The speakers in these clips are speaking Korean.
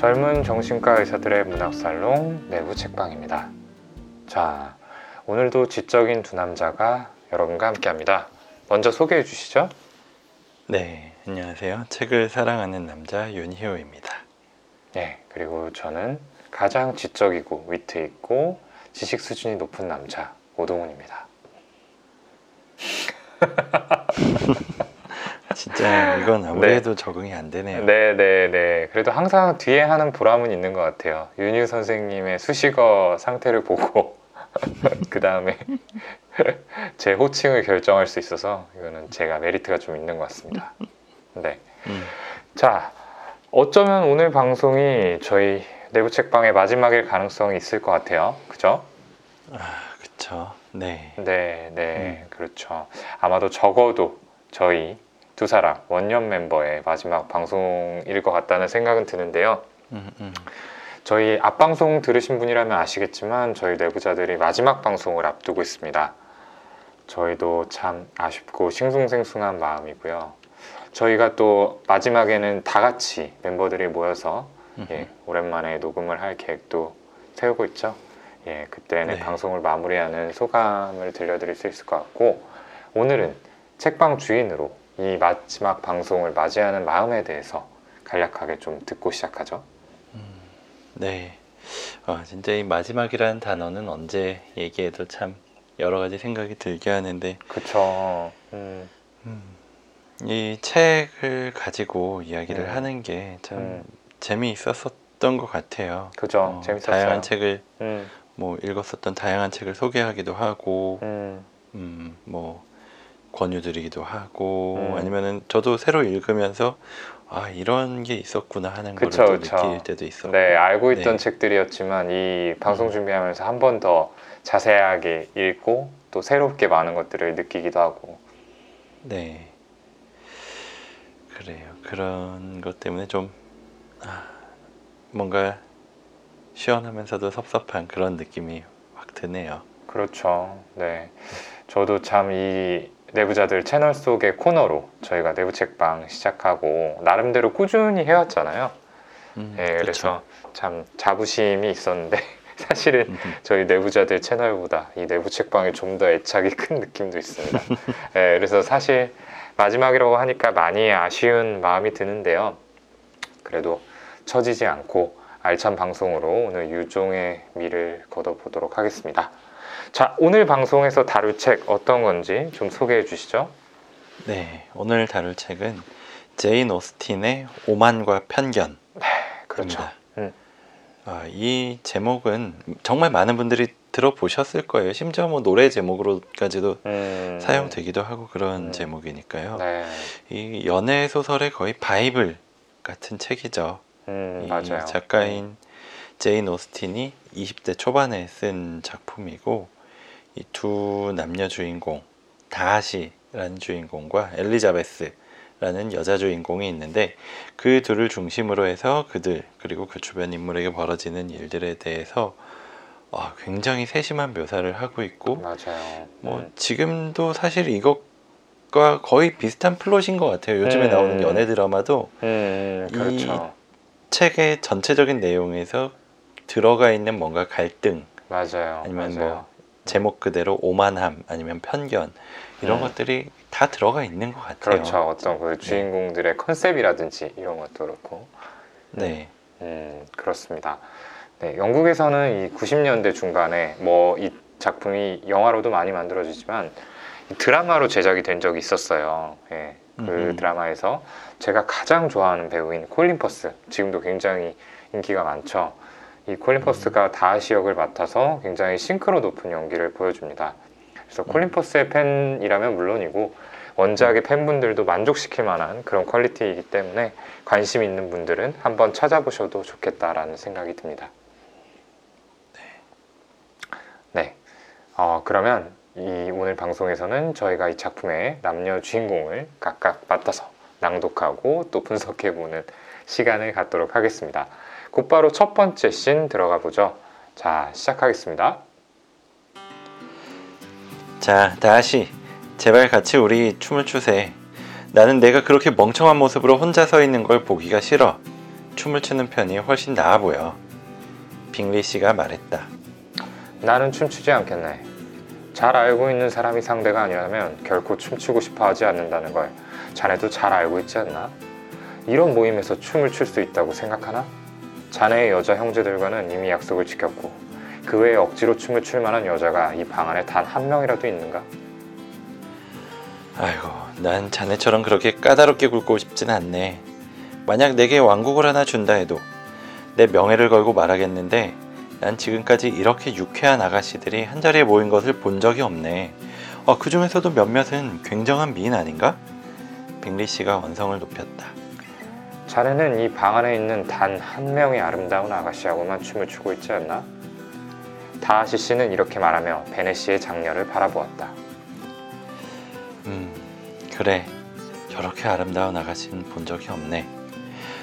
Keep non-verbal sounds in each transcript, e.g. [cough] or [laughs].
젊은 정신과 의사들의 문학살롱 내부 책방입니다. 자, 오늘도 지적인 두 남자가 여러분과 함께합니다. 먼저 소개해 주시죠. 네, 안녕하세요. 책을 사랑하는 남자 윤희호입니다. 네, 그리고 저는 가장 지적이고 위트 있고 지식 수준이 높은 남자 오동훈입니다. [laughs] 진짜 [laughs] 이건 아무래도 적응이 안 되네요. 네, 네, 네. 그래도 항상 뒤에 하는 보람은 있는 것 같아요. 윤유 선생님의 수식어 상태를 보고 [laughs] 그 다음에 [laughs] 제 호칭을 결정할 수 있어서 이거는 제가 메리트가 좀 있는 것 같습니다. 네. 음, 자, 어쩌면 오늘 방송이 저희 내부 책방의 마지막일 가능성이 있을 것 같아요. 그죠? 그쵸. 네. 네, 네, 그렇죠. 아마도 적어도 저희 두 사람 원년 멤버의 마지막 방송일 것 같다는 생각은 드는데요. 음, 음. 저희 앞방송 들으신 분이라면 아시겠지만 저희 내부자들이 마지막 방송을 앞두고 있습니다. 저희도 참 아쉽고 싱숭생숭한 마음이고요. 저희가 또 마지막에는 다 같이 멤버들이 모여서 예, 오랜만에 녹음을 할 계획도 세우고 있죠. 예, 그때는 네. 방송을 마무리하는 소감을 들려드릴 수 있을 것 같고 오늘은 책방 주인으로 이 마지막 방송을 맞이하는 마음에 대해서 간략하게 좀 듣고 시작하죠. 네. 아, 진짜 이 마지막이라는 단어는 언제 얘기해도 참 여러 가지 생각이 들게 하는데 그쵸. 음, 이 책을 가지고 이야기를 음. 하는 게참 음. 재미있었던 것 같아요. 그죠. 어, 재밌었어요. 다양한 책을 음, 뭐 읽었었던 다양한 책을 소개하기도 하고 음, 음, 뭐 권유드리기도 하고 음. 아니면은 저도 새로 읽으면서 아 이런 게 있었구나 하는 걸 그쵸, 또 그쵸. 느낄 때도 있었고 네, 알고 있던 네. 책들이었지만 이 방송 음. 준비하면서 한 번 더 자세하게 읽고 또 새롭게 많은 것들을 느끼기도 하고. 네 그래요 그런 것 때문에 좀 아, 뭔가 시원하면서도 섭섭한 그런 느낌이 확 드네요. 그렇죠. 네. 저도 참 이 내부자들 채널 속의 코너로 저희가 내부 책방 시작하고 나름대로 꾸준히 해왔잖아요. 음, 네, 그래서 참 자부심이 있었는데 [laughs] 사실은 그쵸. 저희 내부자들 채널보다 이 내부 책방에 좀더 애착이 큰 느낌도 있습니다. 네, [laughs] 그래서 사실 마지막이라고 하니까 많이 아쉬운 마음이 드는데요. 그래도 처지지 않고 알찬 방송으로 오늘 유종의 미를 거둬보도록 하겠습니다. 자, 오늘 방송에서 다룰 책 어떤 건지 좀 소개해 주시죠. 네 오늘 다룰 책은 제인 오스틴의 오만과 편견. 그렇죠. 입니다. 음. 아, 이 제목은 정말 많은 분들이 들어보셨을 거예요. 심지어 뭐 노래 제목으로까지도 음, 사용되기도 하고 그런 음. 제목이니까요. 네, 이 연애 소설의 거의 바이블 같은 책이죠. 음, 이 맞아요. 작가인 제인 오스틴이 20대 초반에 쓴 작품이고 이 두 남녀 주인공 다아시라는 주인공과 엘리자베스라는 여자 주인공이 있는데 그 둘을 중심으로 해서 그들 그리고 그 주변 인물에게 벌어지는 일들에 대해서 어, 굉장히 세심한 묘사를 하고 있고 맞아요. 뭐 음, 지금도 사실 이것과 거의 비슷한 플롯인 것 같아요. 요즘에 음. 나오는 연애 드라마도 음, 그렇죠. 책의 전체적인 내용에서 들어가 있는 뭔가 갈등 맞아요. 아니면 맞아요. 뭐 제목 그대로 오만함 아니면 편견 이런 음. 것들이 다 들어가 있는 것 같아요. 그렇죠. 어떤 그 주인공들의 컨셉이라든지 이런 것도 그렇고. 네, 음, 그렇습니다. 네, 영국에서는 이 90년대 중반에 뭐 이 작품이 영화로도 많이 만들어지지만 이 드라마로 제작이 된 적이 있었어요. 예, 그 음흠. 드라마에서 제가 가장 좋아하는 배우인 콜린 퍼스, 지금도 굉장히 인기가 많죠. 이 콜린 퍼스가 다아시 역을 맡아서 굉장히 싱크로 높은 연기를 보여줍니다. 그래서 콜린 퍼스의 팬이라면 물론이고 원작의 팬분들도 만족시킬 만한 그런 quality이기 때문에 관심 있는 분들은 한번 찾아보셔도 좋겠다라는 생각이 듭니다. 네. 어, 그러면 이 오늘 방송에서는 저희가 이 작품의 남녀 주인공을 각각 맡아서 낭독하고 또 분석해보는 시간을 갖도록 하겠습니다. 곧바로 첫 번째 씬 들어가 보죠. 자, 시작하겠습니다. 자 다시 제발 같이 우리 춤을 추세. 나는 내가 그렇게 멍청한 모습으로 혼자 서 있는 걸 보기가 싫어. 춤을 추는 편이 훨씬 나아 보여. 빅리 씨가 말했다. 나는 춤추지 않겠네. 잘 알고 있는 사람이 상대가 아니라면 결코 춤추고 싶어 하지 않는다는 걸 자네도 잘 알고 있지 않나? 이런 모임에서 춤을 출 수 있다고 생각하나? 자네의 여자 형제들과는 이미 약속을 지켰고 그 외에 억지로 춤을 출 만한 여자가 이 방 안에 단 한 명이라도 있는가? 아이고, 난 자네처럼 그렇게 까다롭게 굴고 싶진 않네. 만약 내게 왕국을 하나 준다 해도 내 명예를 걸고 말하겠는데 난 지금까지 이렇게 유쾌한 아가씨들이 한자리에 모인 것을 본 적이 없네. 어, 그 중에서도 몇몇은 굉장한 미인 아닌가? 빅리 씨가 원성을 높였다. 자네는 이 방 안에 있는 단 한 명의 아름다운 아가씨하고만 춤을 추고 있지 않나? 다하시 씨는 이렇게 말하며 베네 씨의 장녀를 바라보았다. 음, 그래. 저렇게 아름다운 아가씨는 본 적이 없네.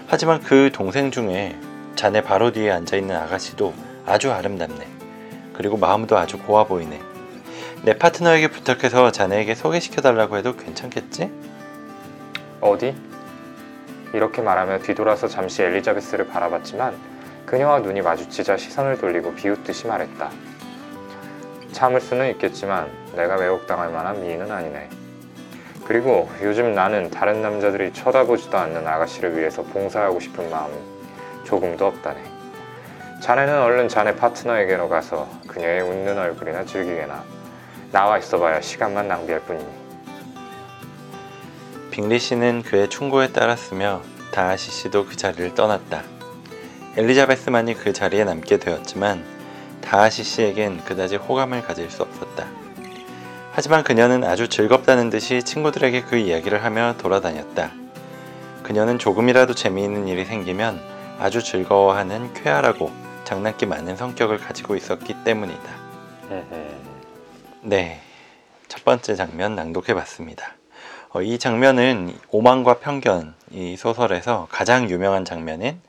하지만 그 동생 중에 자네 바로 뒤에 앉아있는 아가씨도 아주 아름답네. 그리고 마음도 아주 고와 보이네. 내 파트너에게 부탁해서 자네에게 소개시켜달라고 해도 괜찮겠지? 어디? 이렇게 말하며 뒤돌아서 잠시 엘리자베스를 바라봤지만 그녀와 눈이 마주치자 시선을 돌리고 비웃듯이 말했다. 참을 수는 있겠지만 내가 왜곡당할 만한 미인은 아니네. 그리고 요즘 나는 다른 남자들이 쳐다보지도 않는 아가씨를 위해서 봉사하고 싶은 마음은 조금도 없다네. 자네는 얼른 자네 파트너에게로 가서 그녀의 웃는 얼굴이나 즐기게나 나와 있어봐야 시간만 낭비할 뿐이니. 빅리 씨는 그의 충고에 따랐으며 다하시 씨도 그 자리를 떠났다. 엘리자베스만이 그 자리에 남게 되었지만 다하시 씨에겐 그다지 호감을 가질 수 없었다. 하지만 그녀는 아주 즐겁다는 듯이 친구들에게 그 이야기를 하며 돌아다녔다. 그녀는 조금이라도 재미있는 일이 생기면 아주 즐거워하는 쾌활하고 장난기 많은 성격을 가지고 있었기 때문이다. 네, 첫 번째 장면 낭독해 봤습니다. 어, 이 장면은 오만과 편견 이 소설에서 가장 유명한 장면인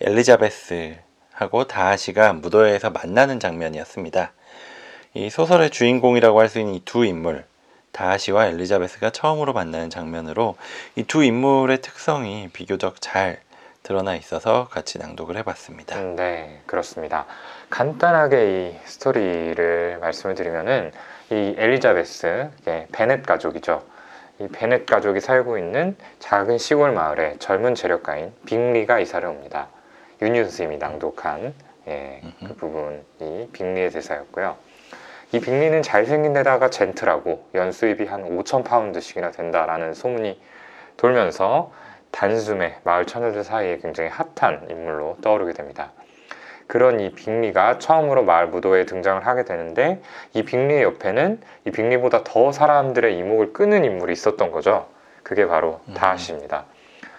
엘리자베스하고 다하시가 무도회에서 만나는 장면이었습니다. 이 소설의 주인공이라고 할 수 있는 이 두 인물 다하시와 엘리자베스가 처음으로 만나는 장면으로 이 두 인물의 특성이 비교적 잘 드러나 있어서 같이 낭독을 해봤습니다. 음, 네, 그렇습니다. 간단하게 이 스토리를 말씀을 드리면은 이 엘리자베스, 베넷 가족이죠. 이 베넷 가족이 살고 있는 작은 시골 마을에 젊은 재력가인 빅리가 이사를 옵니다. 윤유 선생님이 낭독한 예, 그 부분이 빅리의 대사였고요. 이 빅리는 잘생긴 데다가 젠틀하고 연수입이 한 5천 파운드씩이나 된다라는 소문이 돌면서 단숨에 마을 처녀들 사이에 굉장히 핫한 인물로 떠오르게 됩니다. 그런 이 빅리가 처음으로 마을 무도에 등장을 하게 되는데 이 빅리의 옆에는 이 빅리보다 더 사람들의 이목을 끄는 인물이 있었던 거죠. 그게 바로 음. 다하시입니다.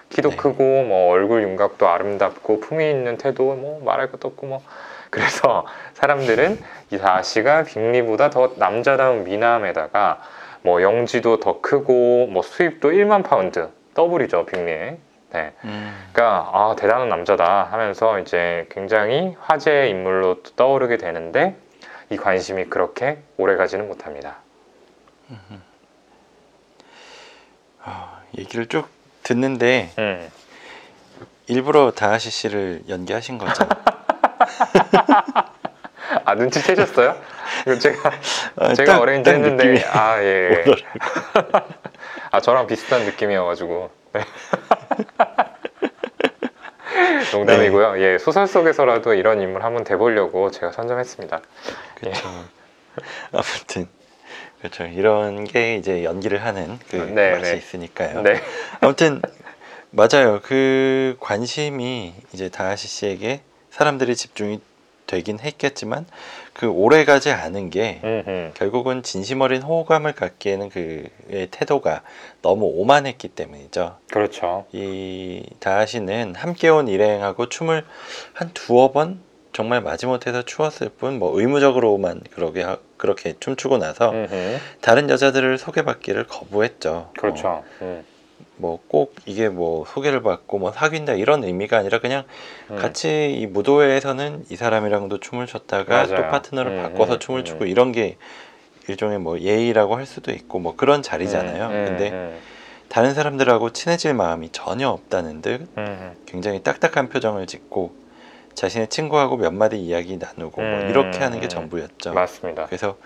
키도 네. 크고 뭐 얼굴 윤곽도 아름답고 품위 있는 태도 뭐 말할 것도 없고 뭐 [laughs] 그래서 사람들은 이 다아시가 빙리보다 더 남자다운 미남에다가 뭐 영지도 더 크고 뭐 수입도 1만 파운드 더블이죠 빙리의 네. 음, 그러니까 아 대단한 남자다 하면서 이제 굉장히 화제의 인물로 떠오르게 되는데 이 관심이 그렇게 오래 가지는 못합니다. 어, 얘기를 쭉 듣는데 음. 일부러 다하시 씨를 연기하신 거죠? [laughs] 아 눈치채셨어요? 이거 제가 아, 제가 딱- 어레인지 딱 했는데 느낌이 아 예. 오더라고요. [laughs] 아 저랑 비슷한 느낌이어가지고 네. [laughs] 농담이고요. 예 소설 속에서라도 이런 인물 한번 돼보려고 제가 선점했습니다. 그렇죠. 아무튼 그렇죠. 이런 게 이제 연기를 하는 그 네, 맛이 네. 있으니까요. 네. 아무튼 맞아요. 그 관심이 이제 다하시 씨에게 사람들이 집중이 되긴 했겠지만 그 오래 가지 않은 게 음. 결국은 진심 어린 호감을 갖기에는 그의 태도가 너무 오만했기 때문이죠. 그렇죠. 이 다하시는 함께 온 일행하고 춤을 한 두어 번 정말 마지못해서 추었을 뿐 뭐 의무적으로만 그러게 하- 그렇게 춤추고 나서 음, 음. 다른 여자들을 소개받기를 거부했죠. 그렇죠. 음. 뭐 꼭 이게 뭐 소개를 받고 뭐 사귄다 이런 의미가 아니라 그냥 음. 같이 이 무도회에서는 이 사람이랑도 춤을 췄다가 또 맞아요. 파트너를 음, 바꿔서 음, 춤을 음. 추고 이런 게 일종의 뭐 예의라고 할 수도 있고 뭐 그런 자리잖아요. 음, 음, 근데 음. 다른 사람들하고 친해질 마음이 전혀 없다는 듯 음, 굉장히 딱딱한 표정을 짓고 자신의 친구하고 몇 마디 이야기 나누고 뭐 음, 이렇게 하는 게 음. 전부였죠. 맞습니다. 그래서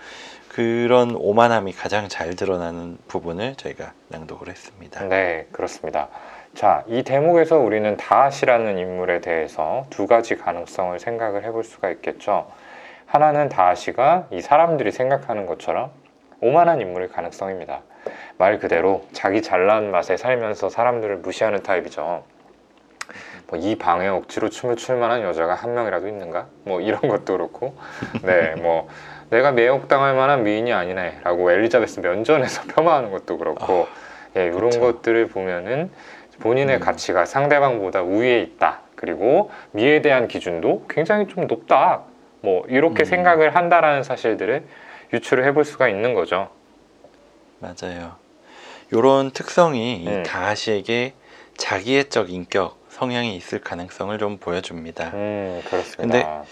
그런 오만함이 가장 잘 드러나는 부분을 저희가 낭독을 했습니다. 네, 그렇습니다. 자, 이 대목에서 우리는 다하시라는 인물에 대해서 두 가지 가능성을 생각을 해볼 수가 있겠죠. 하나는 다하시가 이 사람들이 생각하는 것처럼 오만한 인물일 가능성입니다. 말 그대로 자기 잘난 맛에 살면서 사람들을 무시하는 타입이죠. 뭐 이 방에 억지로 춤을 출 만한 여자가 한 명이라도 있는가? 뭐 이런 것도 그렇고, 네, 뭐 내가 매혹당할 만한 미인이 아니네라고 엘리자베스 면전에서 [laughs] 폄하하는 것도 그렇고, 예, 이런 그쵸. 것들을 보면은 본인의 음. 가치가 상대방보다 우위에 있다. 그리고 미에 대한 기준도 굉장히 좀 높다. 뭐 이렇게 음. 생각을 한다라는 사실들을 유추를 해볼 수가 있는 거죠. 맞아요. 이런 특성이 이 음. 다하시에게 자기애적 인격 성향이 있을 가능성을 좀 보여줍니다. 음, 그렇습니다.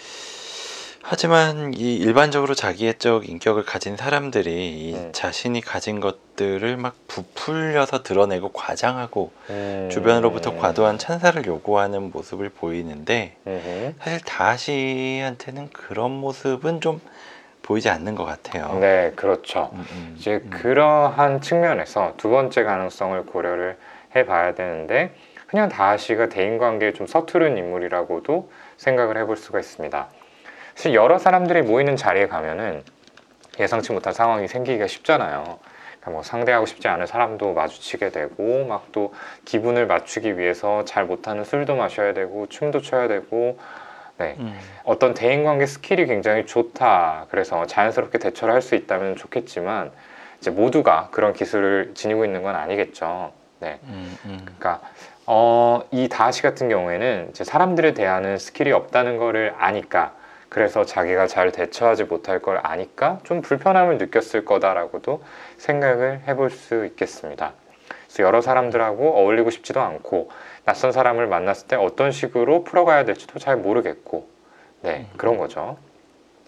하지만 이 일반적으로 자기애적 인격을 가진 사람들이 이 음. 자신이 가진 것들을 막 부풀려서 드러내고 과장하고 음. 주변으로부터 과도한 찬사를 요구하는 모습을 보이는데 음흠. 사실 다하시한테는 그런 모습은 좀 보이지 않는 것 같아요. 네, 그렇죠. 음, 음, 이제 음. 그러한 측면에서 두 번째 가능성을 고려를 해봐야 되는데 그냥 다하시가 대인관계에 좀 서투른 인물이라고도 생각을 해볼 수가 있습니다. 사실 여러 사람들이 모이는 자리에 가면은 예상치 못한 상황이 생기기가 쉽잖아요. 그러니까 뭐 상대하고 싶지 않은 사람도 마주치게 되고 막 또 기분을 맞추기 위해서 잘 못하는 술도 마셔야 되고 춤도 춰야 되고 네 음, 어떤 대인관계 skill이 굉장히 좋다. 그래서 자연스럽게 대처를 할 수 있다면 좋겠지만 이제 모두가 그런 기술을 지니고 있는 건 아니겠죠. 네, 음, 음. 그러니까 어, 이 다아시 같은 경우에는 이제 사람들에 대하는 skill이 없다는 거를 아니까 그래서 자기가 잘 대처하지 못할 걸 아니까 좀 불편함을 느꼈을 거다라고도 생각을 해볼 수 있겠습니다. 그래서 여러 사람들하고 어울리고 싶지도 않고 낯선 사람을 만났을 때 어떤 식으로 풀어가야 될지도 잘 모르겠고 네 그런 거죠.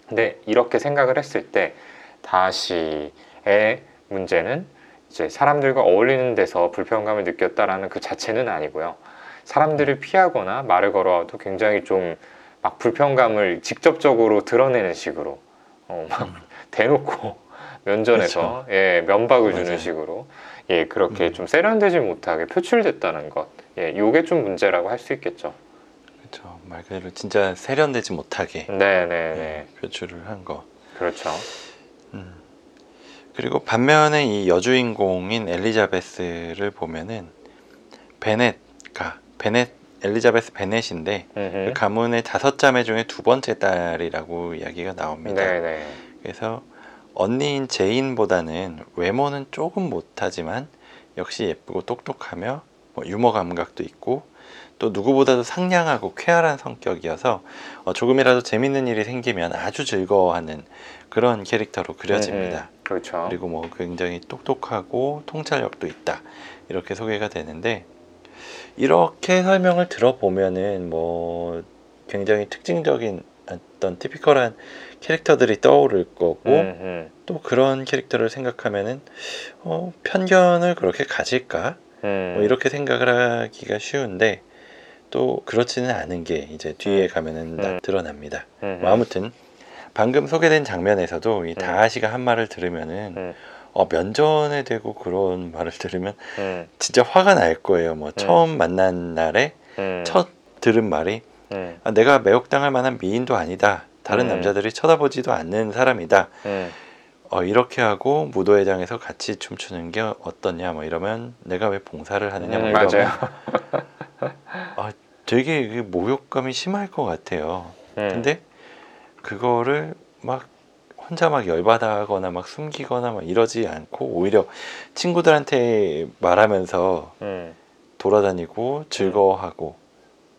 근데 이렇게 생각을 했을 때 다시의 문제는 이제 사람들과 어울리는 데서 불편감을 느꼈다라는 그 자체는 아니고요. 사람들을 피하거나 말을 걸어도 굉장히 좀 막 불편감을 직접적으로 드러내는 식으로 어, 막 [laughs] 대놓고 면전에서 예 면박을 주는 맞아요. 식으로 예 그렇게 음. 좀 세련되지 못하게 표출됐다는 것, 예 요게 좀 문제라고 할 수 있겠죠. 그렇죠. 말 그대로 진짜 세련되지 못하게 네네네 예, 표출을 한 거. 그렇죠. 음. 그리고 반면에 이 여주인공인 엘리자베스를 보면은 베넷가 베넷 엘리자베스 베넷인데. 그 가문의 다섯 자매 중에 두 번째 딸이라고 이야기가 나옵니다. 네네 그래서 언니인 제인보다는 외모는 조금 못하지만 역시 예쁘고 똑똑하며 뭐 유머 감각도 있고 또 누구보다도 상냥하고 쾌활한 성격이어서 어, 조금이라도 재밌는 일이 생기면 아주 즐거워하는 그런 캐릭터로 그려집니다. 음흠. 그렇죠. 그리고 뭐 굉장히 똑똑하고 통찰력도 있다 이렇게 소개가 되는데 이렇게 설명을 들어보면은 뭐 굉장히 특징적인 어떤 티피컬한 캐릭터들이 떠오를 거고 음흠. 또 그런 캐릭터를 생각하면은 어, 편견을 그렇게 가질까 음. 뭐 이렇게 생각을 하기가 쉬운데 또 그렇지는 않은 게 이제 뒤에 가면은 나- 음. 드러납니다. 음흠. 뭐 아무튼 방금 소개된 장면에서도 이 음. 다하시가 한 말을 들으면은 음. 어, 면전에 대고 그런 [laughs] 말을 들으면 음. 진짜 화가 날 거예요. 뭐 처음 만난 날에 음. 첫 들은 말이 음. 아, 내가 매혹당할 만한 미인도 아니다. 다른 음. 남자들이 쳐다보지도 않는 사람이다. 음. 어, 이렇게 하고 무도회장에서 같이 춤추는 게 어떠냐 뭐 이러면 내가 왜 봉사를 하느냐 뭐 맞아요. [laughs] 아, 되게 그 모욕감이 심할 것 같아요. 음. 근데 그거를 막 혼자 막 열받아하거나 막 숨기거나 막 이러지 않고 오히려 친구들한테 말하면서 음. 돌아다니고 즐거워하고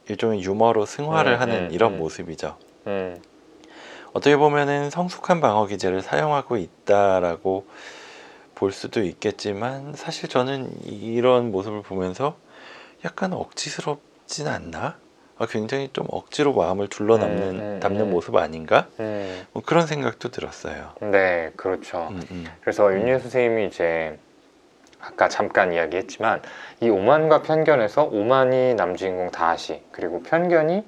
일종의 유머로 승화를 음, 하는 음, 이런 음. 모습이죠. 음. 어떻게 보면은 성숙한 방어 기제를 사용하고 있다라고 볼 수도 있겠지만 사실 저는 이런 모습을 보면서 약간 억지스럽진 않나? 아, 굉장히 좀 억지로 마음을 둘러담는 음, 음, 담는 음. 모습 아닌가? 음. 뭐 그런 생각도 들었어요. 네, 그렇죠. 음, 음. 그래서 음. 윤예 선생님이 이제 아까 잠깐 이야기했지만 이 오만과 편견에서 오만이 남주인공 다하시 그리고 편견이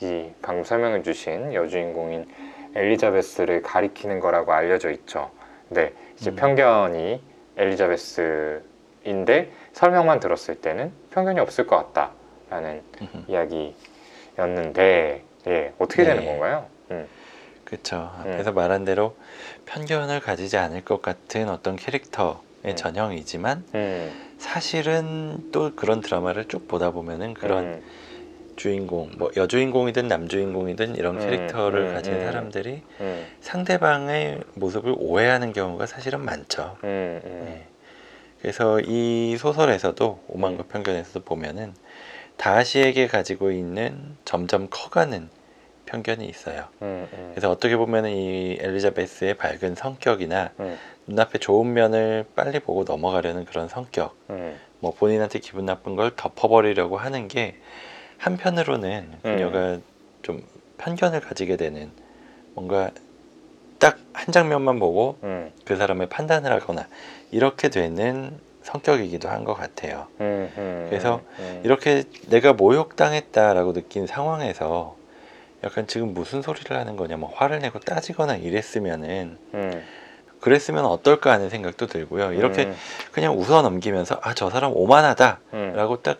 이 방금 설명해 주신 여주인공인 엘리자베스를 가리키는 거라고 알려져 있죠. 네, 이제 음. 편견이 엘리자베스인데 설명만 들었을 때는 편견이 없을 것 같다라는 음흠. 이야기 였는데 예, 어떻게 되는 네. 건가요? 음, 그렇죠. 앞에서 말한 대로 편견을 가지지 않을 것 같은 어떤 캐릭터의 음. 전형이지만 음, 사실은 또 그런 드라마를 쭉 보다 보면은 그런 음, 주인공, 뭐 여주인공이든 남주인공이든 이런 음, 캐릭터를 음, 가진 음. 사람들이 음, 상대방의 모습을 오해하는 경우가 사실은 많죠. 음, 음, 네. 그래서 이 소설에서도 오만과 편견에서도 보면은 다하시에게 가지고 있는 점점 커가는 편견이 있어요. 음, 음, 그래서 어떻게 보면은 이 엘리자베스의 밝은 성격이나 음, 눈앞에 좋은 면을 빨리 보고 넘어가려는 그런 성격, 음, 뭐 본인한테 기분 나쁜 걸 덮어버리려고 하는 게 한편으로는 그녀가 좀 편견을 가지게 되는 뭔가 딱 한 장면만 보고 음, 그 사람을 판단을 하거나 이렇게 되는 성격이기도 한 것 같아요. 음, 음, 그래서 음, 이렇게 내가 모욕당했다라고 느낀 상황에서 약간 지금 무슨 소리를 하는 거냐, 뭐 화를 내고 따지거나 이랬으면은 음, 그랬으면 어떨까 하는 생각도 들고요. 이렇게 음, 그냥 웃어 넘기면서 아 저 사람 오만하다라고 음, 딱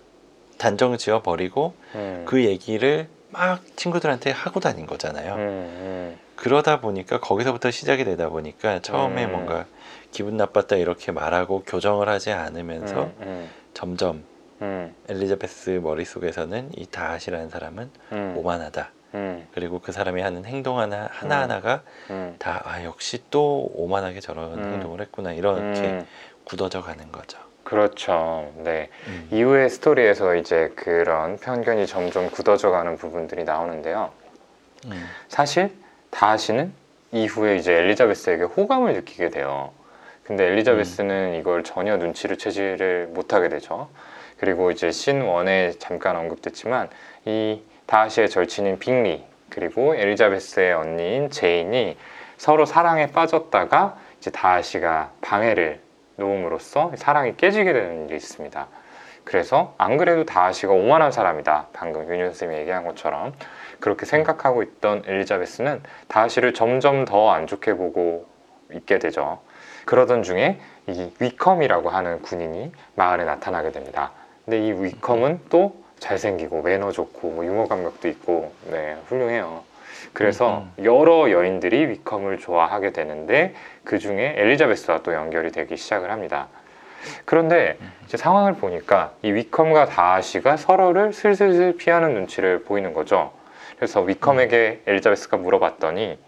단정 지어 버리고 음, 그 얘기를 막 친구들한테 하고 다닌 거잖아요. 그러다 보니까 거기서부터 시작이 되다 보니까 처음에 음. 뭔가 기분 나빴다 이렇게 말하고 교정을 하지 않으면서 음, 점점 음, 엘리자베스 머릿속에서는 이 다하시라는 사람은 음, 오만하다. 음, 그리고 그 사람이 하는 행동 하나 하나하나가 음, 다아 역시 또 오만하게 저런 음. 행동을 했구나 이렇게 음, 굳어져 가는 거죠. 그렇죠. 네. 음. 이후의 스토리에서 이제 그런 편견이 점점 굳어져 가는 부분들이 나오는데요. 음. 사실 다하시는 이후에 이제 엘리자베스에게 호감을 느끼게 돼요. 근데 엘리자베스는 이걸 전혀 눈치를 채지를 못하게 되죠. 그리고 이제 scene one에 잠깐 언급됐지만 이 다아시의 절친인 빙리 그리고 엘리자베스의 언니인 제인이 서로 사랑에 빠졌다가 이제 다아시가 방해를 놓음으로써 사랑이 깨지게 되는 일이 있습니다. 그래서 안 그래도 다아시가 오만한 사람이다. 방금 윤유 선생님이 얘기한 것처럼 그렇게 생각하고 있던 엘리자베스는 다하시를 점점 더 안 좋게 보고 있게 되죠. 그러던 중에 이 위컴이라고 하는 군인이 마을에 나타나게 됩니다. 근데 이 위컴은 또 잘생기고 매너 좋고 뭐 유머 감각도 있고 네 훌륭해요. 그래서 여러 여인들이 위컴을 좋아하게 되는데 그 중에 엘리자베스와 또 연결이 되기 시작을 합니다. 그런데 이제 상황을 보니까 이 위컴과 다하시가 서로를 슬슬슬 피하는 눈치를 보이는 거죠. 그래서 위컴에게 엘리자베스가 물어봤더니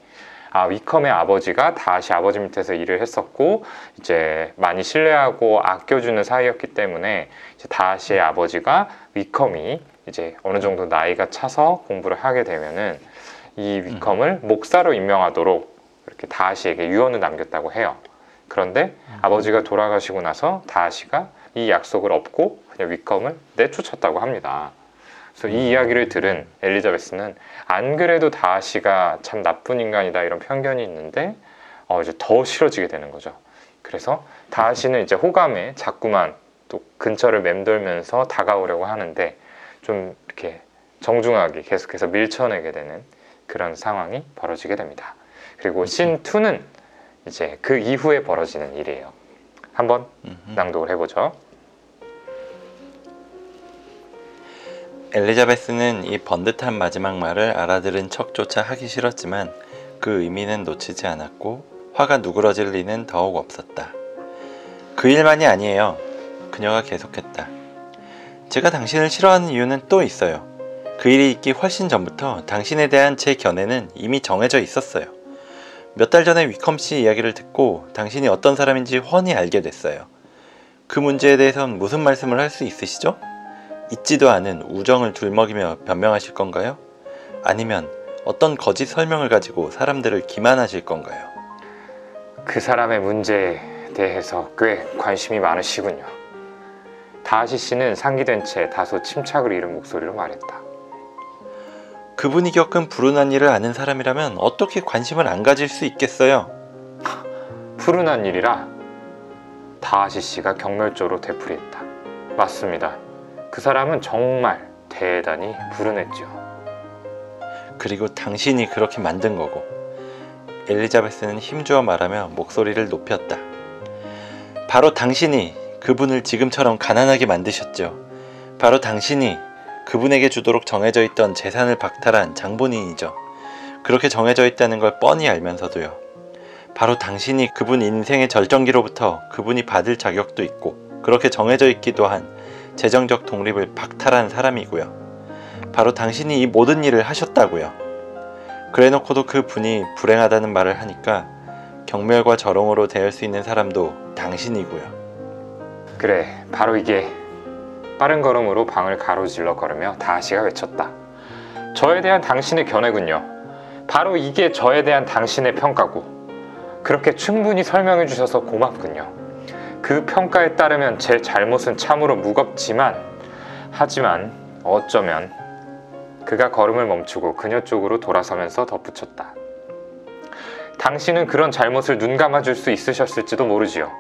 아 위컴의 아버지가 다하시 아버지 밑에서 일을 했었고 이제 많이 신뢰하고 아껴주는 사이였기 때문에 이제 다하시의 아버지가 위컴이 이제 어느 정도 나이가 차서 공부를 하게 되면은 이 위컴을 목사로 임명하도록 이렇게 다하시에게 유언을 남겼다고 해요. 그런데 아버지가 돌아가시고 나서 다하시가 이 약속을 업고 그냥 위컴을 내쫓았다고 합니다. 그래서 이 이야기를 들은 엘리자베스는 안 그래도 다하시가 참 나쁜 인간이다 이런 편견이 있는데 어 이제 더 싫어지게 되는 거죠. 그래서 다하시는 이제 호감에 자꾸만 또 근처를 맴돌면서 다가오려고 하는데 좀 이렇게 정중하게 계속해서 밀쳐내게 되는 그런 상황이 벌어지게 됩니다. 그리고 신 2는 이제 그 이후에 벌어지는 일이에요. 한번. 낭독을 해보죠. 엘리자베스는 이 번듯한 마지막 말을 알아들은 척조차 하기 싫었지만 그 의미는 놓치지 않았고 화가 누그러질 리는 더욱 없었다. 그 일만이 아니에요. 그녀가 계속했다. 제가 당신을 싫어하는 이유는 또 있어요. 그 일이 있기 훨씬 전부터 당신에 대한 제 견해는 이미 정해져 있었어요. 몇 달 전에 위컴 씨 이야기를 듣고 당신이 어떤 사람인지 훤히 알게 됐어요. 그 문제에 대해선 무슨 말씀을 할 수 있으시죠? 있지도 않은 우정을 둘먹이며 변명하실 건가요? 아니면 어떤 거짓 설명을 가지고 사람들을 기만하실 건가요? 그 사람의 문제에 대해서 꽤 관심이 많으시군요. 다하시 씨는 상기된 채 다소 침착을 잃은 목소리로 말했다. 그분이 겪은 불운한 일을 아는 사람이라면 어떻게 관심을 안 가질 수 있겠어요? [laughs] 푸른한 일이라 다하시 씨가 경멸조로 되풀이했다. 맞습니다. 그 사람은 정말 대단히 불운했죠. 그리고 당신이 그렇게 만든 거고 엘리자베스는 힘주어 말하며 목소리를 높였다. 바로 당신이 그분을 지금처럼 가난하게 만드셨죠. 바로 당신이 그분에게 주도록 정해져 있던 재산을 박탈한 장본인이죠. 그렇게 정해져 있다는 걸 뻔히 알면서도요. 바로 당신이 그분 인생의 절정기로부터 그분이 받을 자격도 있고 그렇게 정해져 있기도 한 재정적 독립을 박탈한 사람이고요. 바로 당신이 이 모든 일을 하셨다고요. 그래놓고도 그 분이 불행하다는 말을 하니까 경멸과 저롱으로 대할 수 있는 사람도 당신이고요. 그래, 바로 이게 빠른 걸음으로 방을 가로질러 걸으며 다하시가 외쳤다. 저에 대한 당신의 견해군요. 바로 이게 저에 대한 당신의 평가고 그렇게 충분히 설명해 주셔서 고맙군요. 그 평가에 따르면 제 잘못은 참으로 무겁지만 하지만 어쩌면 그가 걸음을 멈추고 그녀 쪽으로 돌아서면서 덧붙였다. 당신은 그런 잘못을 눈 감아줄 수 있으셨을지도 모르지요.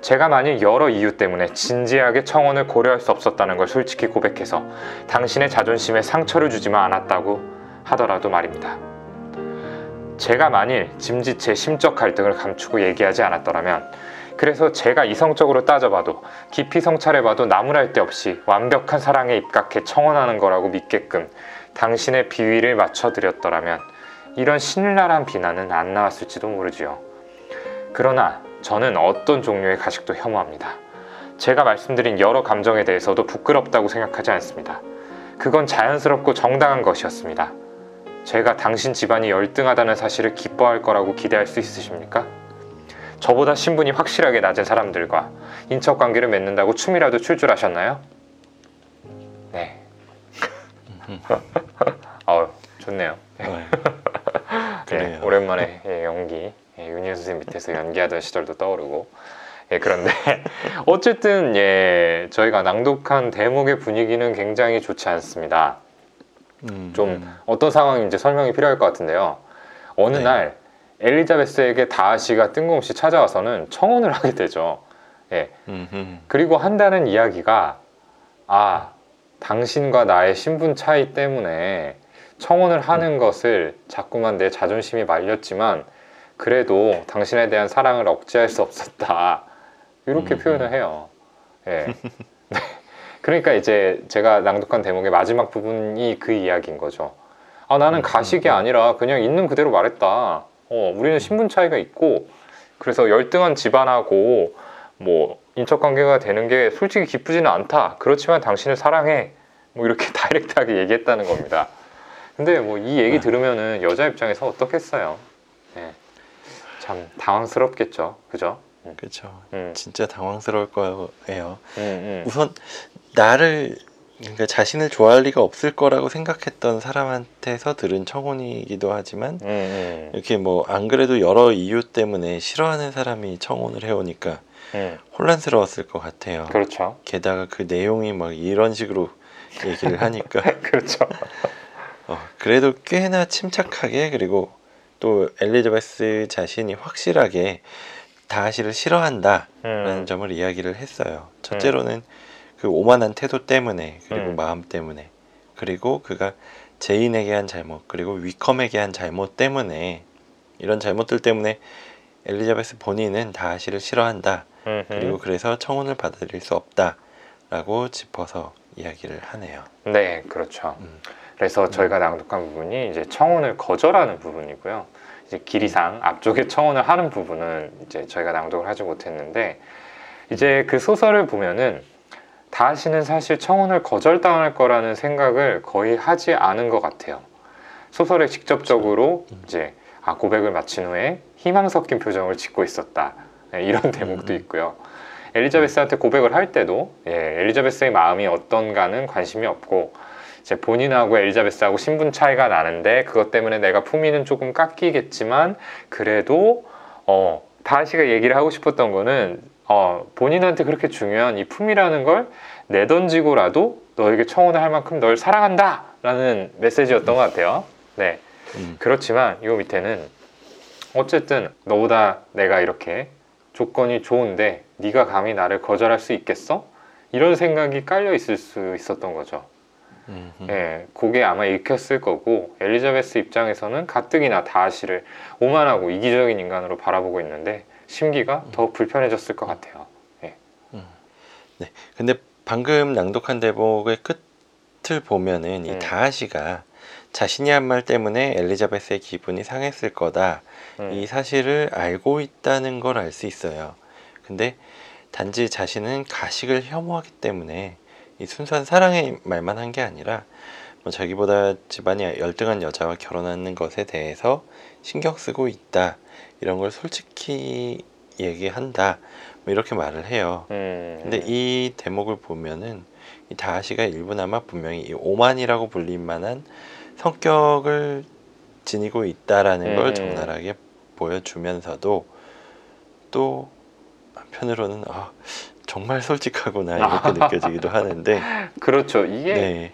제가 만일 여러 이유 때문에 진지하게 청원을 고려할 수 없었다는 걸 솔직히 고백해서 당신의 자존심에 상처를 주지만 않았다고 하더라도 말입니다. 제가 만일 짐짓 제 심적 갈등을 감추고 얘기하지 않았더라면 그래서 제가 이성적으로 따져봐도 깊이 성찰해봐도 나무랄 데 없이 완벽한 사랑에 입각해 청원하는 거라고 믿게끔 당신의 비위를 맞춰드렸더라면 이런 신랄한 비난은 안 나왔을지도 모르지요. 그러나 저는 어떤 종류의 가식도 혐오합니다. 제가 말씀드린 여러 감정에 대해서도 부끄럽다고 생각하지 않습니다. 그건 자연스럽고 정당한 것이었습니다. 제가 당신 집안이 열등하다는 사실을 기뻐할 거라고 기대할 수 있으십니까? 저보다 신분이 확실하게 낮은 사람들과 인척 관계를 맺는다고 춤이라도 출 줄 아셨나요? 네. [laughs] 어, 좋네요. 네. 예, [laughs] 그래요. 오랜만에 예, 연기 예, 윤희연 선생님 밑에서 연기하던 시절도 떠오르고 예, 그런데 [laughs] 어쨌든 예, 저희가 낭독한 대목의 분위기는 굉장히 좋지 않습니다. 음, 좀 음. 어떤 상황인지 설명이 필요할 것 같은데요. 어느 네. 날 엘리자베스에게 다하시가 뜬금없이 찾아와서는 청혼을 하게 되죠. 예, 음, 음. 그리고 한다는 이야기가 아 당신과 나의 신분 차이 때문에 청혼을 하는 것을 자꾸만 내 자존심이 말렸지만 그래도 당신에 대한 사랑을 억제할 수 없었다 이렇게 음. 표현을 해요. 예. [laughs] 네. 그러니까 이제 제가 낭독한 대목의 마지막 부분이 그 이야기인 거죠. 아 나는 음, 가식이 음, 음. 아니라 그냥 있는 그대로 말했다. 어 우리는 신분 차이가 있고 그래서 열등한 집안하고 뭐 인척 관계가 되는 게 솔직히 기쁘지는 않다. 그렇지만 당신을 사랑해. 뭐 이렇게 [laughs] 다이렉트하게 얘기했다는 겁니다. 근데 뭐 이 얘기 네. 들으면은 여자 입장에서 어떻겠어요? 예. 참 당황스럽겠죠. 그죠? 음, 그렇죠. 음, 진짜 당황스러울 거예요. 음, 음. 우선 나를 그러니까 자신을 좋아할 리가 없을 거라고 생각했던 사람한테서 들은 청혼이기도 하지만 음, 음, 이렇게 뭐 안 그래도 여러 이유 때문에 싫어하는 사람이 청혼을 해오니까 음. 혼란스러웠을 것 같아요. 그렇죠. 게다가 그 내용이 막 이런 식으로 얘기를 하니까 [laughs] 그렇죠. 어, 그래도 꽤나 침착하게 그리고 또 엘리자베스 자신이 확실하게 다하시를 싫어한다라는 음, 점을 이야기를 했어요. 첫째로는 그 오만한 태도 때문에 그리고 음. 마음 때문에 그리고 그가 제인에게 한 잘못 그리고 위컴에게 한 잘못 때문에 이런 잘못들 때문에 엘리자베스 본인은 다하시를 싫어한다. 음, 그리고 그래서 청혼을 받아들일 수 없다라고 짚어서 이야기를 하네요. 네, 그렇죠. 음. 그래서 저희가 낭독한 부분이 이제 청혼을 거절하는 부분이고요. 이제 길이상 앞쪽에 청혼을 하는 부분은 이제 저희가 낭독을 하지 못했는데 이제 그 소설을 보면은 다시는 사실 청혼을 거절당할 거라는 생각을 거의 하지 않은 것 같아요. 소설에 직접적으로 음. 이제 아 고백을 마친 후에 희망 섞인 표정을 짓고 있었다 네, 이런 대목도 음. 있고요. 엘리자베스한테 고백을 할 때도 예, 엘리자베스의 마음이 어떤가는 관심이 없고 이제 본인하고 엘리자베스하고 신분 차이가 나는데 그것 때문에 내가 품위는 조금 깎이겠지만 그래도 어 다시가 얘기를 하고 싶었던 거는 어 본인한테 그렇게 중요한 이 품이라는 걸 내던지고라도 너에게 청혼을 할 만큼 널 사랑한다 라는 메시지였던 것 같아요. 네. 음. 그렇지만 이 밑에는 어쨌든 너보다 내가 이렇게 조건이 좋은데 네가 감히 나를 거절할 수 있겠어? 이런 생각이 깔려 있을 수 있었던 거죠. 음, 음. 예, 그게 아마 읽혔을 거고 엘리자베스 입장에서는 가뜩이나 다하시를 오만하고 이기적인 인간으로 바라보고 있는데 심기가 더 불편해졌을 것 같아요. 근데 방금 낭독한 대목의 끝을 보면은 이 음. 다하시가 자신이 한 말 때문에 엘리자베스의 기분이 상했을 거다. 음, 이 사실을 알고 있다는 걸 알 수 있어요. 근데 단지 자신은 가식을 혐오하기 때문에 이 순수한 사랑의 말만 한 게 아니라 뭐 자기보다 집안이 열등한 여자와 결혼하는 것에 대해서 신경 쓰고 있다. 이런 걸 솔직히 얘기한다. 뭐 이렇게 말을 해요. 음, 근데 이 대목을 보면은 이 다하시가 일부나마 분명히 이 오만이라고 불릴 만한 성격을 지니고 있다라는 걸 음. 적나라하게 보여주면서도 또 한편으로는 아, 정말 솔직하구나 이렇게 [laughs] 느껴지기도 하는데 그렇죠. 이게 네,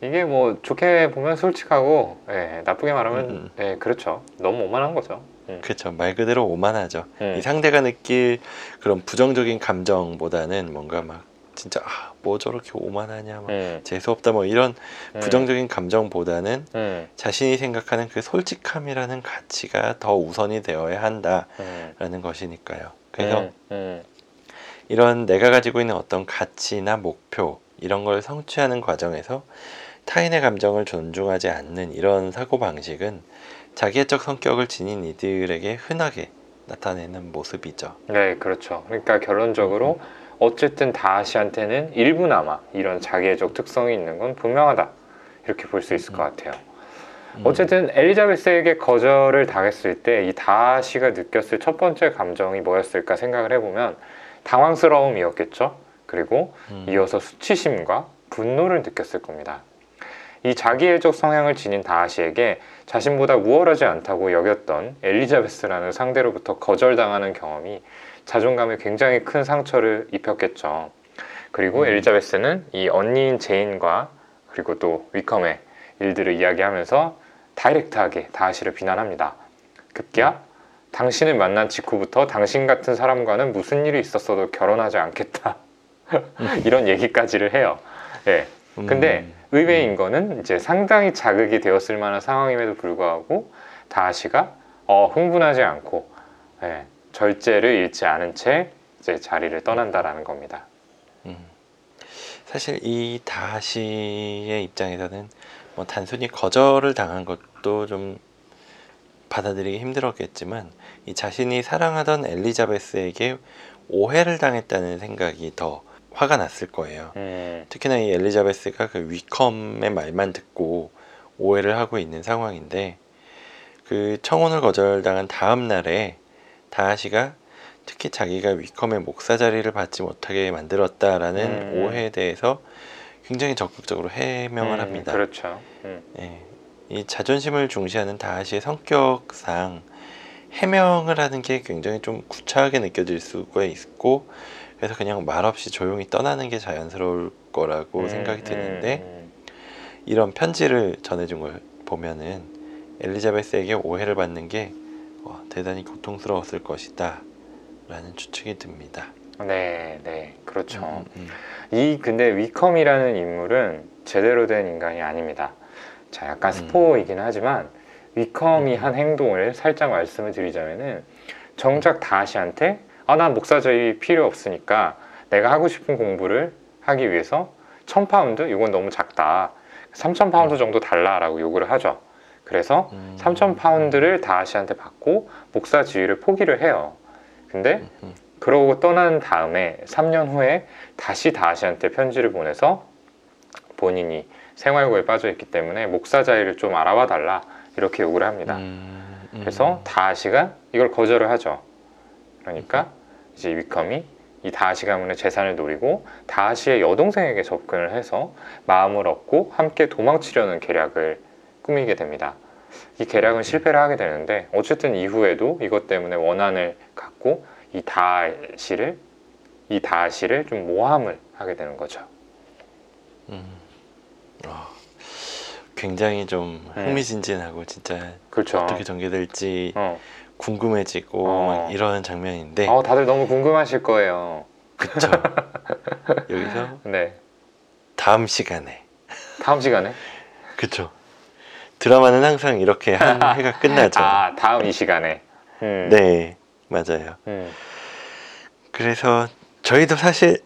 이게 뭐 좋게 보면 솔직하고 예, 나쁘게 말하면 음. 예, 그렇죠. 너무 오만한 거죠. 음. 그렇죠 말 그대로 오만하죠. 음. 이 상대가 느낄 그런 부정적인 감정보다는 뭔가 막 진짜 아, 뭐 저렇게 오만하냐 막 음, 재수 없다 뭐 이런 음, 부정적인 감정보다는 음, 자신이 생각하는 그 솔직함이라는 가치가 더 우선이 되어야 한다라는 음, 것이니까요. 그래서 이런 내가 가지고 있는 어떤 가치나 목표 이런 걸 성취하는 과정에서 타인의 감정을 존중하지 않는 이런 사고 방식은 자기애적 성격을 지닌 이들에게 흔하게 나타내는 모습이죠. 네, 그렇죠. 그러니까 결론적으로 어쨌든 다하시한테는 일부나마 이런 자기애적 특성이 있는 건 분명하다. 이렇게 볼 수 있을 것 같아요. 음. 어쨌든 엘리자베스에게 거절을 당했을 때 이 다하시가 느꼈을 첫 번째 감정이 뭐였을까 생각을 해보면 당황스러움이었겠죠. 그리고 음. 이어서 수치심과 분노를 느꼈을 겁니다. 이 자기애적 성향을 지닌 다하시에게 자신보다 우월하지 않다고 여겼던 엘리자베스라는 상대로부터 거절당하는 경험이 자존감에 굉장히 큰 상처를 입혔겠죠. 그리고 음. 엘리자베스는 이 언니인 제인과 그리고 또 위컴의 일들을 이야기하면서 다이렉트하게 다하시를 비난합니다. 급기야 당신을 만난 직후부터 당신 같은 사람과는 무슨 일이 있었어도 결혼하지 않겠다. [laughs] 이런 얘기까지를 해요. 예. 근데 음. 의외인 거는 이제 상당히 자극이 되었을 만한 상황임에도 불구하고 다하시가 어, 흥분하지 않고 예, 절제를 잃지 않은 채 이제 자리를 떠난다라는 겁니다. 음. 사실 이 다하시의 입장에서는 뭐 단순히 거절을 당한 것도 좀 받아들이기 힘들었겠지만 이 자신이 사랑하던 엘리자베스에게 오해를 당했다는 생각이 더 화가 났을 거예요. 음, 특히나 이 엘리자베스가 그 위컴의 말만 듣고 오해를 하고 있는 상황인데 그 청혼을 거절당한 다음 날에 다하시가 특히 자기가 위컴의 목사 자리를 받지 못하게 만들었다라는 음. 오해에 대해서 굉장히 적극적으로 해명을 음, 합니다. 그렇죠. 음, 예, 이 자존심을 중시하는 다하시의 성격상 해명을 하는 게 굉장히 좀 구차하게 느껴질 수가 있고 그래서 그냥 말없이 조용히 떠나는 게 자연스러울 거라고 음, 생각이 드는데 음, 이런 편지를 전해준 걸 보면은 엘리자베스에게 오해를 받는 게 와, 대단히 고통스러웠을 것이다 라는 추측이 듭니다. 음. 네, 네, 그렇죠. 음, 음, 이 근데 위컴이라는 인물은 제대로 된 인간이 아닙니다. 자, 약간 음. 스포이긴 하지만 위컴이 한 행동을 살짝 말씀을 드리자면은 정작 다아시한테 아, 난 목사직이 필요 없으니까 내가 하고 싶은 공부를 하기 위해서 1000파운드? 이건 너무 작다. 3000파운드 정도 달라라고 요구를 하죠. 그래서 음. 3000파운드를 다아시한테 받고 목사 지위를 포기를 해요. 근데 음, 그러고 떠난 다음에 3년 후에 다시 다아시한테 편지를 보내서 본인이 생활고에 빠져 있기 때문에 목사 자리를 좀 알아봐 달라 이렇게 요구를 합니다. 음, 음. 그래서 다하시가 이걸 거절을 하죠. 그러니까 이제 위컴이 이 다하시 가문의 재산을 노리고 다하시의 여동생에게 접근을 해서 마음을 얻고 함께 도망치려는 계략을 꾸미게 됩니다. 이 계략은 실패를 하게 되는데 어쨌든 이후에도 이것 때문에 원한을 갖고 이 다하시를 이 다하시를 좀 모함을 하게 되는 거죠. 음. 아, 굉장히 좀 음. 흥미진진하고 진짜 그렇죠. 어떻게 전개될지 어, 궁금해지고 어. 막 이런 장면인데 어, 다들 너무 궁금하실 거예요. 그쵸 [laughs] 여기서 네. 다음 시간에 다음 시간에? 그쵸 드라마는 항상 이렇게 한 [laughs] 해가 끝나죠 아, 다음 이 시간에. 음. 네 맞아요 음. 그래서 저희도 사실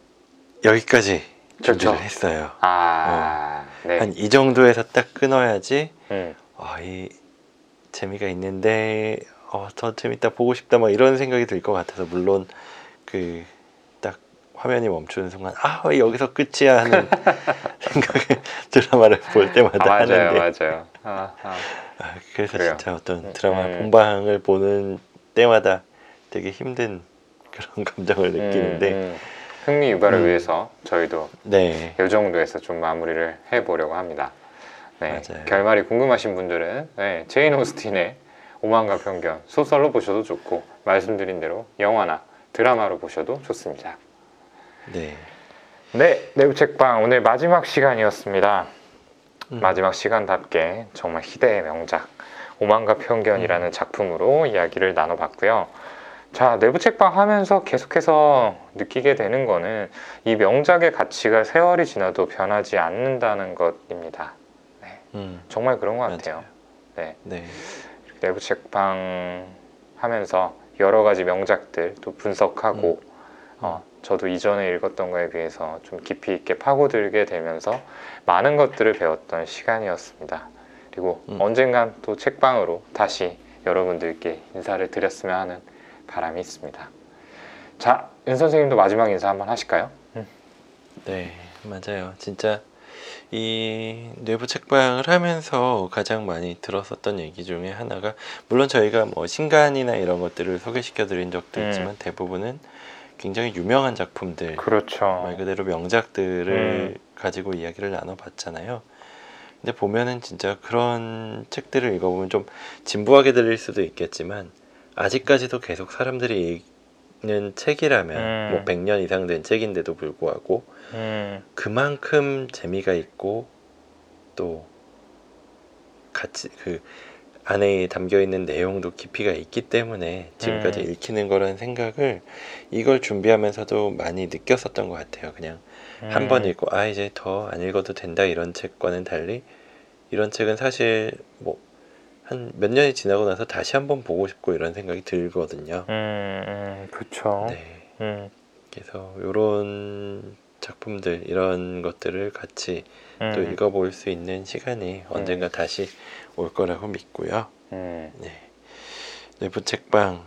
여기까지 그렇죠. 준비를 했어요 아, 네. 한이 정도에서 딱 끊어야지 음. 아, 이 재미가 있는데 어, 더 재밌다 보고 싶다 막 이런 생각이 들 것 같아서 물론 그 딱 화면이 멈추는 순간 아 왜 여기서 끝이야 하는 [laughs] 생각을 드라마를 볼 아, 때마다 맞아요, 하는데 맞아요. 아, 아. 아, 그래서 그래요. 진짜 어떤 음, 드라마 음. 본방을 보는 때마다 되게 힘든 그런 감정을 느끼는데 음, 음. 흥미 유발을 음. 위해서 저희도 네 이 정도에서 좀 마무리를 해보려고 합니다. 네, 맞아요. 결말이 궁금하신 분들은 네, 제인 오스틴의 오만과 편견 소설로 보셔도 좋고 말씀드린 대로 영화나 드라마로 보셔도 좋습니다. 네. 네, 내부 책방 오늘 마지막 시간이었습니다. 음. 마지막 시간답게 정말 희대의 명작 오만과 편견이라는 음. 작품으로 이야기를 나눠봤고요. 자, 내부 책방 하면서 계속해서 느끼게 되는 거는 이 명작의 가치가 세월이 지나도 변하지 않는다는 것입니다. 음, 정말 그런 것 같아요. 네, 네. 내부 책방 하면서 여러 가지 명작들 또 분석하고 음. 어, 저도 이전에 읽었던 거에 비해서 좀 깊이 있게 파고들게 되면서 많은 것들을 배웠던 시간이었습니다. 그리고 음. 언젠간 또 책방으로 다시 여러분들께 인사를 드렸으면 하는 바람이 있습니다. 자, 윤 선생님도 마지막 인사 한번 하실까요? 네, 맞아요. 진짜 이 내부 책방을 하면서 가장 많이 들었었던 얘기 중에 하나가 물론 저희가 뭐 신간이나 이런 것들을 소개시켜 드린 적도 음. 있지만 대부분은 굉장히 유명한 작품들 그렇죠. 말 그대로 명작들을 음. 가지고 이야기를 나눠봤잖아요. 근데 보면은 진짜 그런 책들을 읽어보면 좀 진부하게 들릴 수도 있겠지만 아직까지도 계속 사람들이 읽 는 책이라면 음. 뭐 100년 이상 된 책인데도 불구하고 음, 그만큼 재미가 있고 또 같이 그 안에 담겨 있는 내용도 깊이가 있기 때문에 지금까지 음. 읽히는 거라는 생각을 이걸 준비하면서도 많이 느꼈었던 것 같아요. 그냥 한번 음, 읽고 아 이제 더 안 읽어도 된다 이런 책과는 달리 이런 책은 사실 뭐 한 몇 년이 지나고 나서 다시 한번 보고 싶고 이런 생각이 들거든요. 음, 음, 그렇죠. 네. 음, 그래서 이런 작품들 이런 것들을 같이 음, 또 읽어볼 수 있는 시간이 언젠가 다시 올 거라고 믿고요. 음, 네. 내부 책방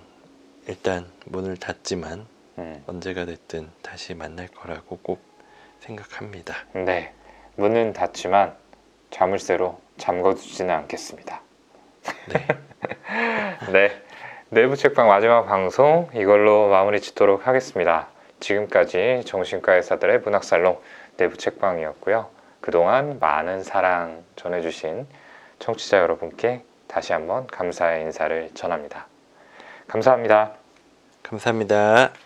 일단 문을 닫지만 음. 언제가 됐든 다시 만날 거라고 꼭 생각합니다. 네, 문은 닫지만 자물쇠로 잠궈두지는 않겠습니다. [laughs] 네. 네, 내부 책방 마지막 방송 이걸로 마무리 짓도록 하겠습니다. 지금까지 정신과 의사들의 문학살롱 내부 책방이었고요. 그동안 많은 사랑 전해주신 청취자 여러분께 다시 한번 감사의 인사를 전합니다. 감사합니다. 감사합니다.